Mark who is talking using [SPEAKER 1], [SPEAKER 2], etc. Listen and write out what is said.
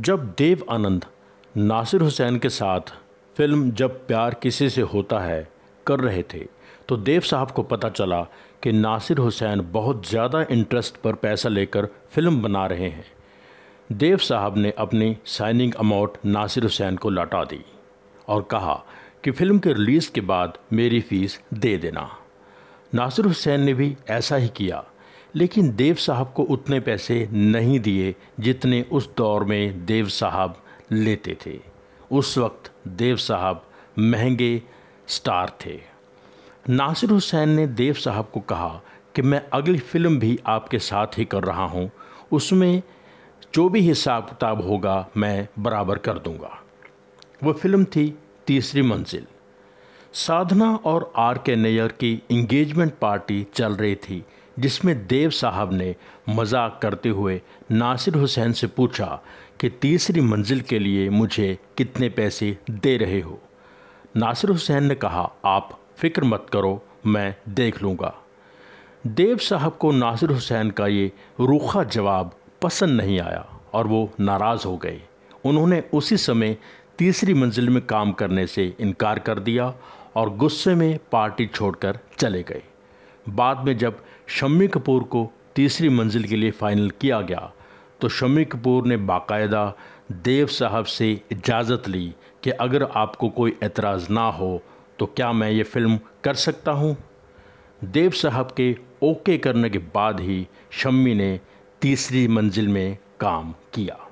[SPEAKER 1] जब देव आनंद नासिर हुसैन के साथ फ़िल्म जब प्यार किसी से होता है कर रहे थे तो देव साहब को पता चला कि नासिर हुसैन बहुत ज़्यादा इंटरेस्ट पर पैसा लेकर फ़िल्म बना रहे हैं। देव साहब ने अपनी साइनिंग अमाउंट नासिर हुसैन को लौटा दी और कहा कि फ़िल्म के रिलीज़ के बाद मेरी फ़ीस दे देना। नासिर हुसैन ने भी ऐसा ही किया। लेकिन देव साहब को उतने पैसे नहीं दिए जितने उस दौर में देव साहब लेते थे। उस वक्त देव साहब महँगे स्टार थे। नासिर हुसैन ने देव साहब को कहा कि मैं अगली फ़िल्म भी आपके साथ ही कर रहा हूँ। उसमें जो भी हिसाब किताब होगा मैं बराबर कर दूँगा। वो फ़िल्म थी तीसरी मंजिल। साधना और आर के नैयर की इंगेजमेंट पार्टी चल रही थी। जिसमें देव साहब ने मज़ाक करते हुए नासिर हुसैन से पूछा कि तीसरी मंजिल के लिए मुझे कितने पैसे दे रहे हो? नासिर हुसैन ने कहा, आप फ़िक्र मत करो, मैं देख लूँगा। देव साहब को नासिर हुसैन का ये रूखा जवाब पसंद नहीं आया और वो नाराज़ हो गए। उन्होंने उसी समय तीसरी मंजिल में काम करने से इनकार कर दिया और गुस्से में पार्टी छोड़कर चले गए। बाद में जब शम्मी कपूर को तीसरी मंजिल के लिए फ़ाइनल किया गया तो शम्मी कपूर ने बाकायदा देव साहब से इजाज़त ली कि अगर आपको कोई एतराज़ ना हो तो क्या मैं ये फ़िल्म कर सकता हूँ? देव साहब के ओके करने के बाद ही शम्मी ने तीसरी मंजिल में काम किया।